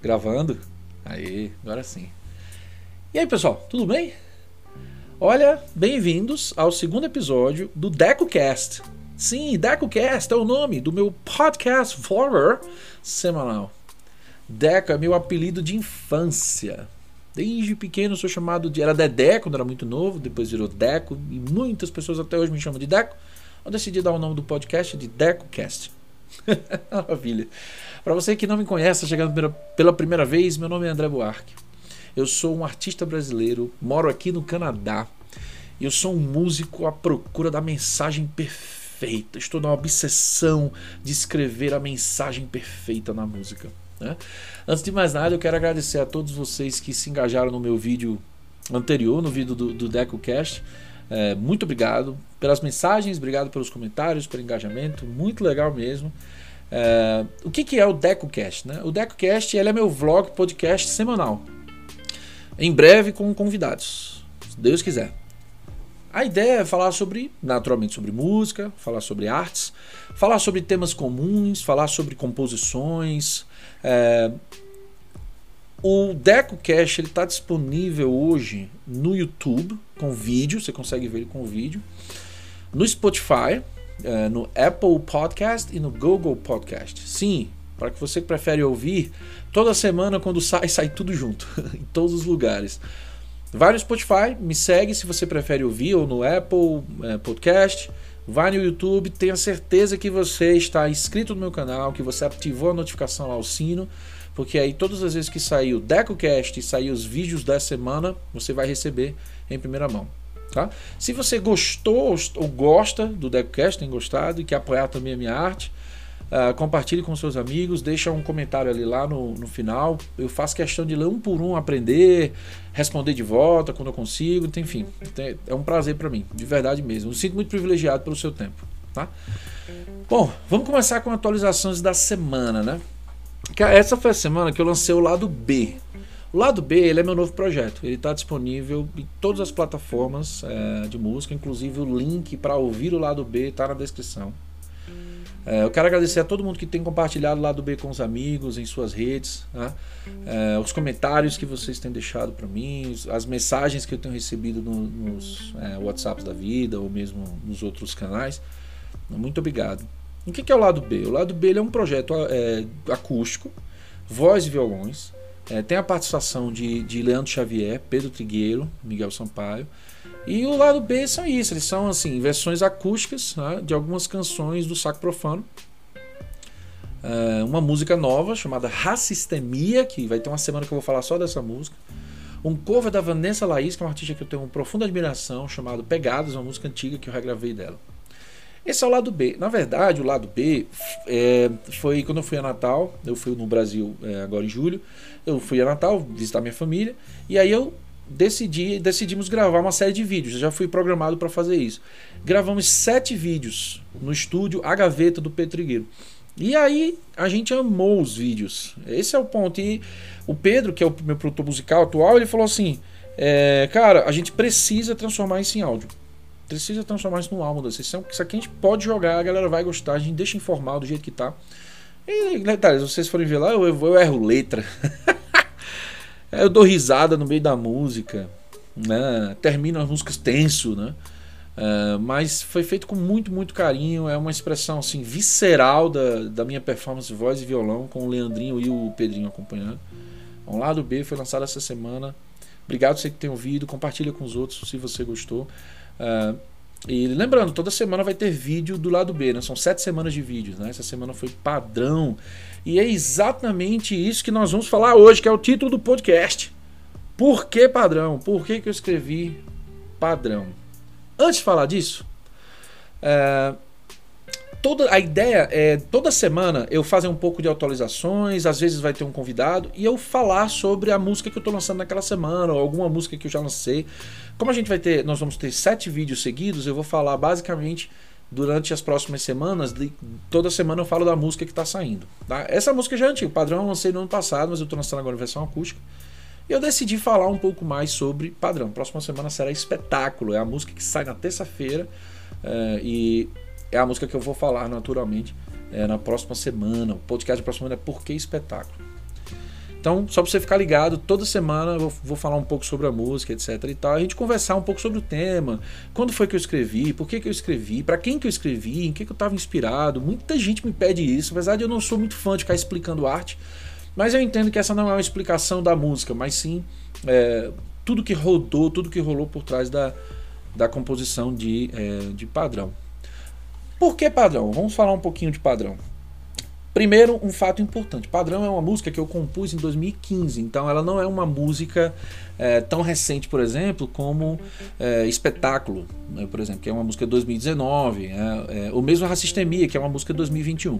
Gravando? Aí, agora sim. E aí, pessoal, tudo bem? Olha, bem-vindos ao segundo episódio do DecoCast. Sim, DecoCast é o nome do meu podcast vlogger semanal. Deco é meu apelido de infância. Desde pequeno sou chamado de. Era Dedé quando era muito novo, depois virou Deco, e muitas pessoas até hoje me chamam de Deco. Eu decidi dar o nome do podcast de DecoCast. Maravilha. Para você que não me conhece, chegando pela primeira vez, meu nome é André Buarque. Eu sou um artista brasileiro, moro aqui no Canadá. Eu sou um músico à procura da mensagem perfeita. Estou na obsessão de escrever a mensagem perfeita na música. Né? Antes de mais nada, eu quero agradecer a todos vocês que se engajaram no meu vídeo anterior, no vídeo do, do DecoCast. É, muito obrigado pelas mensagens, obrigado pelos comentários, pelo engajamento, muito legal mesmo. É, o que, que é o DecoCast? Né? O DecoCast ele é meu vlog, podcast semanal. Em breve com convidados, se Deus quiser. A ideia é falar sobre, naturalmente, sobre música, falar sobre artes, falar sobre temas comuns, falar sobre composições. É... O DecoCast está disponível hoje no YouTube com vídeo, você consegue ver ele com vídeo, no Spotify, é, no Apple Podcast e no Google Podcast. Sim, para que você prefere ouvir, toda semana quando sai, sai tudo junto, em todos os lugares. Vai no Spotify, me segue se você prefere ouvir, ou no Apple é, Podcast. Vai no YouTube, tenha certeza que você está inscrito no meu canal, que você ativou a notificação lá, o sino, porque aí todas as vezes que sair o DecoCast e sair os vídeos da semana, você vai receber em primeira mão. Tá? Se você gostou ou gosta do DecoCast, tem gostado e quer apoiar também a minha arte, uh, compartilhe com seus amigos, deixa um comentário ali lá no, no final. Eu faço questão de ler um por um, aprender, responder de volta quando eu consigo, enfim. É um prazer para mim, de verdade mesmo. Eu sinto muito privilegiado pelo seu tempo. Tá? Bom, vamos começar com atualizações da semana, né? Essa foi a semana que eu lancei o lado B o lado B ele é meu novo projeto. Ele está disponível em todas as plataformas é, de música, inclusive o link para ouvir o lado B está na descrição. É, eu quero agradecer a todo mundo que tem compartilhado o lado B com os amigos, em suas redes, né? é, os comentários que vocês têm deixado para mim, as mensagens que eu tenho recebido no, nos é, WhatsApps da vida ou mesmo nos outros canais. Muito obrigado. O que é o lado B? O lado B é um projeto acústico, voz e violões, é, tem a participação de, de Leandro Xavier, Pedro Trigueiro, Miguel Sampaio. E o lado B são isso, eles são assim, versões acústicas né, de algumas canções do Saco Profano. É, uma música nova chamada Racistemia, que vai ter uma semana que eu vou falar só dessa música. Um cover da Vanessa Laís, que é uma artista que eu tenho uma profunda admiração, chamado Pegadas, uma música antiga que eu regravei dela. Esse é o lado B. Na verdade, o lado B é, foi quando eu fui a Natal, eu fui no Brasil é, agora em julho, eu fui a Natal visitar minha família, e aí eu decidi, decidimos gravar uma série de vídeos. Eu já fui programado para fazer isso. Gravamos sete vídeos no estúdio A Gaveta do Petrigueiro. E aí a gente amou os vídeos. Esse é o ponto. E o Pedro, que é o meu produtor musical atual, ele falou assim: é, Cara, a gente precisa transformar isso em áudio precisa transformar isso num álbum da sessão, porque isso aqui a gente pode jogar, a galera vai gostar, a gente deixa informal do jeito que tá. E detalhes, vocês forem ver lá, eu, eu, eu erro letra. eu dou risada no meio da música, né? termino as músicas tenso, né? Uh, mas foi feito com muito, muito carinho. É uma expressão assim visceral da, da minha performance voz e violão, com o Leandrinho e o Pedrinho acompanhando. Um lado B foi lançado essa semana. Obrigado você que tem ouvido. Compartilha com os outros se você gostou. Uh, e lembrando, toda semana vai ter vídeo do lado B, né? São sete semanas de vídeos, né? Essa semana foi padrão. E é exatamente isso que nós vamos falar hoje, que é o título do podcast. Por que padrão? Por que, que eu escrevi padrão? Antes de falar disso, uh, toda a ideia é toda semana eu fazer um pouco de atualizações, às vezes vai ter um convidado e eu falar sobre a música que eu estou lançando naquela semana ou alguma música que eu já lancei. Como a gente vai ter, nós vamos ter sete vídeos seguidos, eu vou falar basicamente durante as próximas semanas, de, toda semana eu falo da música que está saindo. Tá? Essa música já é antiga, o padrão eu lancei no ano passado, mas eu estou lançando agora em versão acústica. E eu decidi falar um pouco mais sobre padrão. Próxima semana será espetáculo, é a música que sai na terça-feira. Uh, e é a música que eu vou falar naturalmente é, na próxima semana. O podcast da próxima semana é Por que Espetáculo? Então, só para você ficar ligado, toda semana eu vou, falar um pouco sobre a música, etc e tal. A gente conversar um pouco sobre o tema, quando foi que eu escrevi, por que, que eu escrevi, para quem que eu escrevi, em que, que eu estava inspirado. Muita gente me pede isso, apesar de eu não sou muito fã de ficar explicando arte, mas eu entendo que essa não é uma explicação da música, mas sim é, tudo que rodou, tudo que rolou por trás da, da composição de, é, de padrão. Por que padrão? Vamos falar um pouquinho de padrão. Primeiro, um fato importante: Padrão é uma música que eu compus em 2015, então ela não é uma música é, tão recente, por exemplo, como é, Espetáculo, né, por exemplo, que é uma música de 2019, é, é, ou mesmo Racistemia, que é uma música de 2021.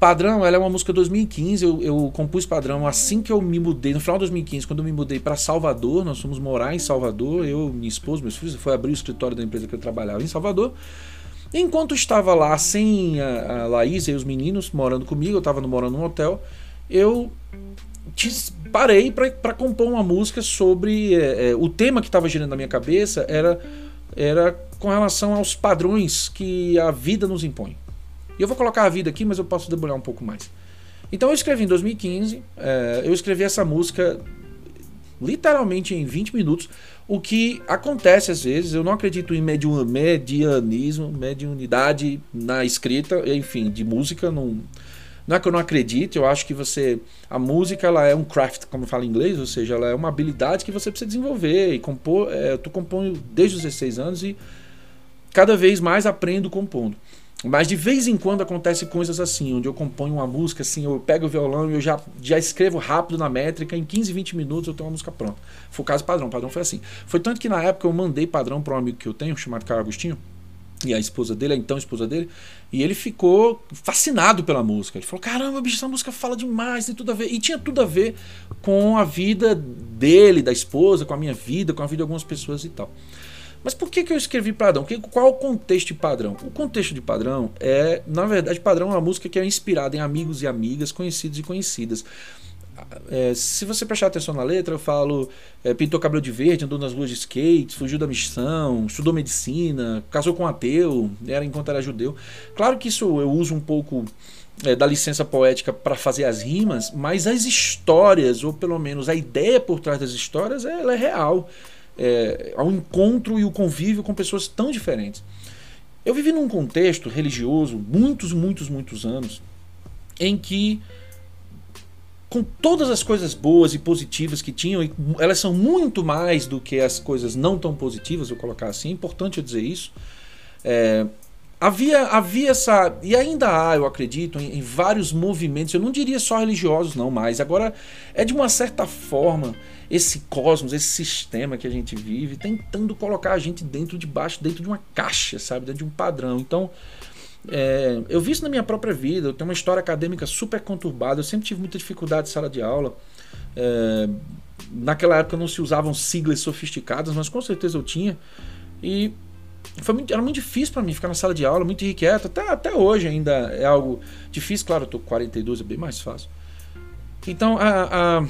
Padrão, ela é uma música de 2015. Eu, eu, compus Padrão assim que eu me mudei, no final de 2015, quando eu me mudei para Salvador. Nós fomos morar em Salvador, eu, minha esposa, meus filhos. Foi abrir o escritório da empresa que eu trabalhava em Salvador. Enquanto estava lá sem a, a Laís e os meninos morando comigo, eu estava morando num hotel, eu parei para compor uma música sobre. É, é, o tema que estava girando na minha cabeça era, era com relação aos padrões que a vida nos impõe. E eu vou colocar a vida aqui, mas eu posso debulhar um pouco mais. Então eu escrevi em 2015, é, eu escrevi essa música literalmente em 20 minutos. O que acontece às vezes, eu não acredito em medium, medianismo, mediunidade na escrita, enfim, de música, não, não é que eu não acredite, eu acho que você. A música ela é um craft, como fala em inglês, ou seja, ela é uma habilidade que você precisa desenvolver e compor. É, eu tô compondo desde os 16 anos e cada vez mais aprendo compondo. Mas de vez em quando acontece coisas assim, onde eu componho uma música, assim, eu pego o violão e eu já, já escrevo rápido na métrica, em 15, 20 minutos eu tenho uma música pronta. Foi o caso padrão, padrão foi assim. Foi tanto que na época eu mandei padrão para um amigo que eu tenho, chamado Carlos Agostinho, e a esposa dele, a então esposa dele, e ele ficou fascinado pela música. Ele falou: caramba, bicho, essa música fala demais, tem tudo a ver. E tinha tudo a ver com a vida dele, da esposa, com a minha vida, com a vida de algumas pessoas e tal. Mas por que, que eu escrevi padrão? Qual é o contexto de padrão? O contexto de padrão é, na verdade, padrão é uma música que é inspirada em amigos e amigas, conhecidos e conhecidas. É, se você prestar atenção na letra, eu falo: é, pintou cabelo de verde, andou nas ruas de skate, fugiu da missão, estudou medicina, casou com um ateu, era enquanto era judeu. Claro que isso eu uso um pouco é, da licença poética para fazer as rimas, mas as histórias, ou pelo menos a ideia por trás das histórias, ela é real é, ao encontro e o convívio com pessoas tão diferentes. Eu vivi num contexto religioso muitos, muitos, muitos anos em que com todas as coisas boas e positivas que tinham, e elas são muito mais do que as coisas não tão positivas, vou colocar assim, é importante eu dizer isso. É, havia, havia essa. E ainda há, eu acredito, em, em, vários movimentos, eu não diria só religiosos, não mais. Agora, é de uma certa forma esse cosmos, esse sistema que a gente vive, tentando colocar a gente dentro de baixo, dentro de uma caixa, sabe? Dentro de um padrão. Então, é, eu vi isso na minha própria vida. Eu tenho uma história acadêmica super conturbada. Eu sempre tive muita dificuldade em sala de aula. É, naquela época não se usavam siglas sofisticadas, mas com certeza eu tinha. E foi muito, era muito difícil para mim ficar na sala de aula, muito irrequieto. Até, até hoje ainda é algo difícil. Claro, eu tô com 42, é bem mais fácil. Então, a, a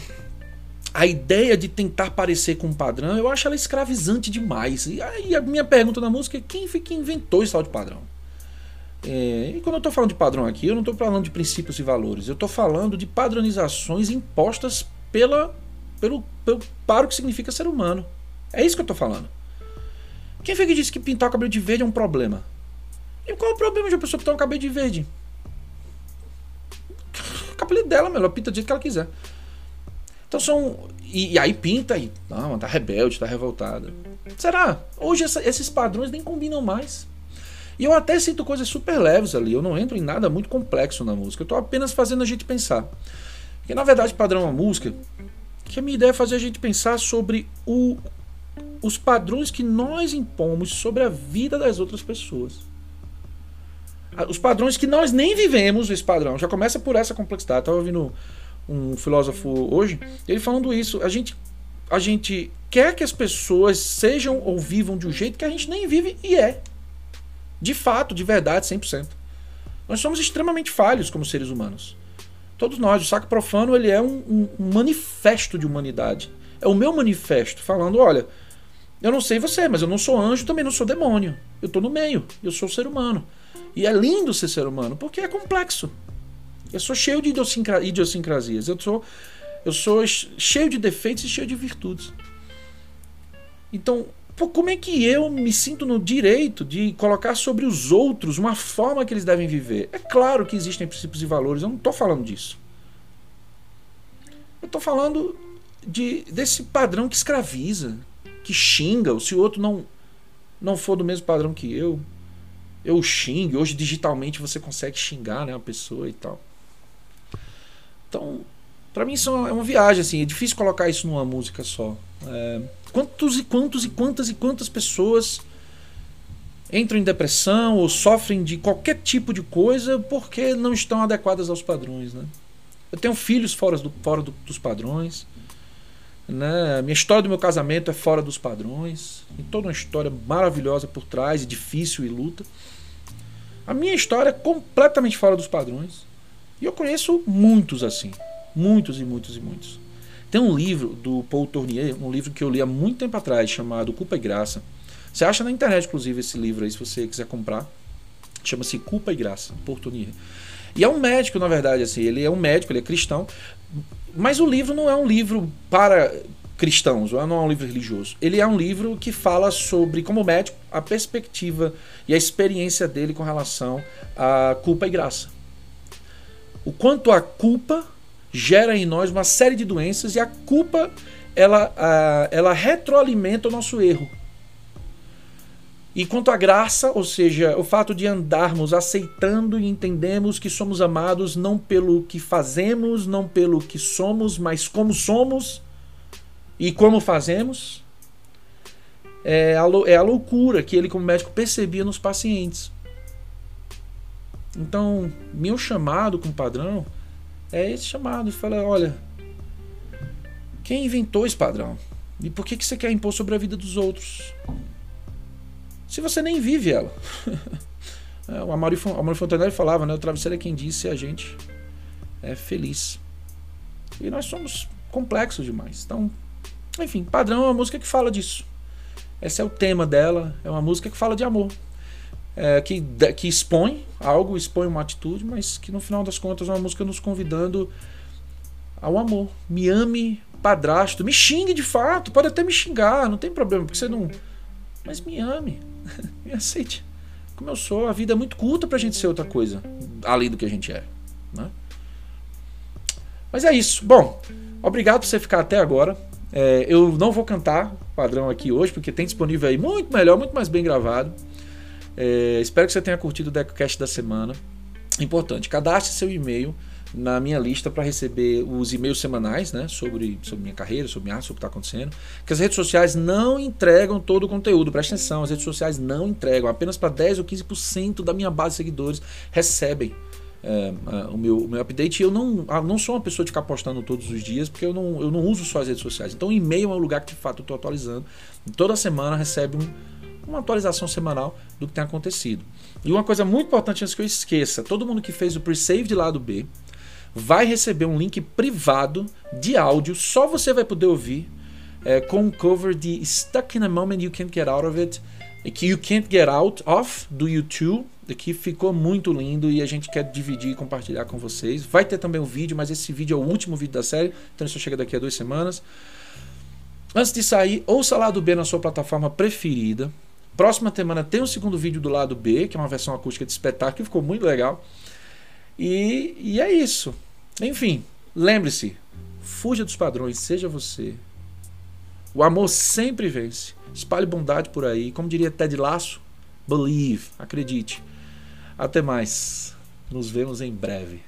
a ideia de tentar parecer com um padrão, eu acho ela escravizante demais. E aí a minha pergunta na música é quem foi que inventou esse tal de padrão? É, e quando eu estou falando de padrão aqui, eu não estou falando de princípios e valores, eu estou falando de padronizações impostas pela, pelo, pelo, para o que significa ser humano. É isso que eu estou falando. Quem foi que disse que pintar o cabelo de verde é um problema? E qual é o problema de uma pessoa pintar o cabelo de verde? O cabelo dela, meu, ela pinta do jeito que ela quiser. Então são. E, e, aí pinta e. Não, tá rebelde, tá revoltada. Será? Hoje essa, esses padrões nem combinam mais. E eu até sinto coisas super leves ali. Eu não entro em nada muito complexo na música. Eu tô apenas fazendo a gente pensar. Porque na verdade, padrão é uma música. Que a minha ideia é fazer a gente pensar sobre o, os padrões que nós impomos sobre a vida das outras pessoas. Os padrões que nós nem vivemos esse padrão. Já começa por essa complexidade. Eu tava ouvindo um filósofo hoje, ele falando isso. A gente, a gente quer que as pessoas sejam ou vivam de um jeito que a gente nem vive e é. De fato, de verdade, 100%. Nós somos extremamente falhos como seres humanos. Todos nós. O saco profano ele é um, um manifesto de humanidade. É o meu manifesto falando: olha, eu não sei você, mas eu não sou anjo, também não sou demônio. Eu estou no meio, eu sou ser humano. E é lindo ser ser humano, porque é complexo. Eu sou cheio de idiosincrasias. Eu sou, eu sou cheio de defeitos e cheio de virtudes. Então, pô, como é que eu me sinto no direito de colocar sobre os outros uma forma que eles devem viver? É claro que existem princípios e valores, eu não estou falando disso. Eu estou falando de, desse padrão que escraviza, que xinga, se o outro não, não for do mesmo padrão que eu, eu xingue. Hoje, digitalmente, você consegue xingar né, a pessoa e tal. Então, para mim, isso é uma viagem. Assim, é difícil colocar isso numa música só. É, quantos e quantos e quantas e quantas pessoas entram em depressão ou sofrem de qualquer tipo de coisa porque não estão adequadas aos padrões, né? Eu tenho filhos fora, do, fora do, dos padrões. Né? Minha história do meu casamento é fora dos padrões. Tem toda uma história maravilhosa por trás, e difícil e luta. A minha história é completamente fora dos padrões. E eu conheço muitos assim. Muitos e muitos e muitos. Tem um livro do Paul Tournier, um livro que eu li há muito tempo atrás, chamado Culpa e Graça. Você acha na internet, inclusive, esse livro aí, se você quiser comprar. Chama-se Culpa e Graça, Paul Tournier. E é um médico, na verdade, assim. Ele é um médico, ele é cristão. Mas o livro não é um livro para cristãos, não é um livro religioso. Ele é um livro que fala sobre, como médico, a perspectiva e a experiência dele com relação a culpa e graça. O quanto a culpa gera em nós uma série de doenças e a culpa ela, ela retroalimenta o nosso erro. E quanto à graça, ou seja, o fato de andarmos aceitando e entendemos que somos amados não pelo que fazemos, não pelo que somos, mas como somos e como fazemos, é a, é a loucura que ele, como médico, percebia nos pacientes. Então, meu chamado com padrão é esse chamado. Fala, olha, quem inventou esse padrão? E por que, que você quer impor sobre a vida dos outros? Se você nem vive ela. é, o Amaury, Amaury Fontenelle falava, né? O travesseiro é quem disse a gente é feliz. E nós somos complexos demais. Então, enfim, Padrão é uma música que fala disso. Esse é o tema dela. É uma música que fala de amor. É, que, que expõe algo, expõe uma atitude, mas que no final das contas é uma música nos convidando ao amor. Me ame, padrasto. Me xingue de fato. Pode até me xingar, não tem problema, porque você não. Mas me ame. Me aceite. Como eu sou. A vida é muito curta pra gente ser outra coisa, além do que a gente é. Né? Mas é isso. Bom, obrigado por você ficar até agora. É, eu não vou cantar padrão aqui hoje, porque tem disponível aí muito melhor, muito mais bem gravado. É, espero que você tenha curtido o DecoCast da semana. Importante, cadastre seu e-mail na minha lista para receber os e-mails semanais né, sobre, sobre minha carreira, sobre minha arte, sobre o que está acontecendo. Que as redes sociais não entregam todo o conteúdo, presta atenção, as redes sociais não entregam, apenas para 10 ou 15% da minha base de seguidores recebem é, o, meu, o meu update. eu não, ah, não sou uma pessoa de ficar postando todos os dias, porque eu não, eu não uso só as redes sociais. Então, o e-mail é um lugar que de fato eu estou atualizando. Toda semana recebe um, uma atualização semanal do que tem acontecido. E uma coisa muito importante antes que eu esqueça: todo mundo que fez o pre-save de lado B vai receber um link privado de áudio, só você vai poder ouvir, é, com um cover de Stuck in a Moment You Can't Get Out of It, que You Can't Get Out of, do YouTube que ficou muito lindo e a gente quer dividir e compartilhar com vocês. Vai ter também um vídeo, mas esse vídeo é o último vídeo da série, então isso chega daqui a duas semanas. Antes de sair, ouça lado B na sua plataforma preferida. Próxima semana tem um segundo vídeo do lado B, que é uma versão acústica de espetáculo, que ficou muito legal. E, e é isso. Enfim, lembre-se: fuja dos padrões, seja você. O amor sempre vence. Espalhe bondade por aí. Como diria Ted Lasso, believe, acredite. Até mais. Nos vemos em breve.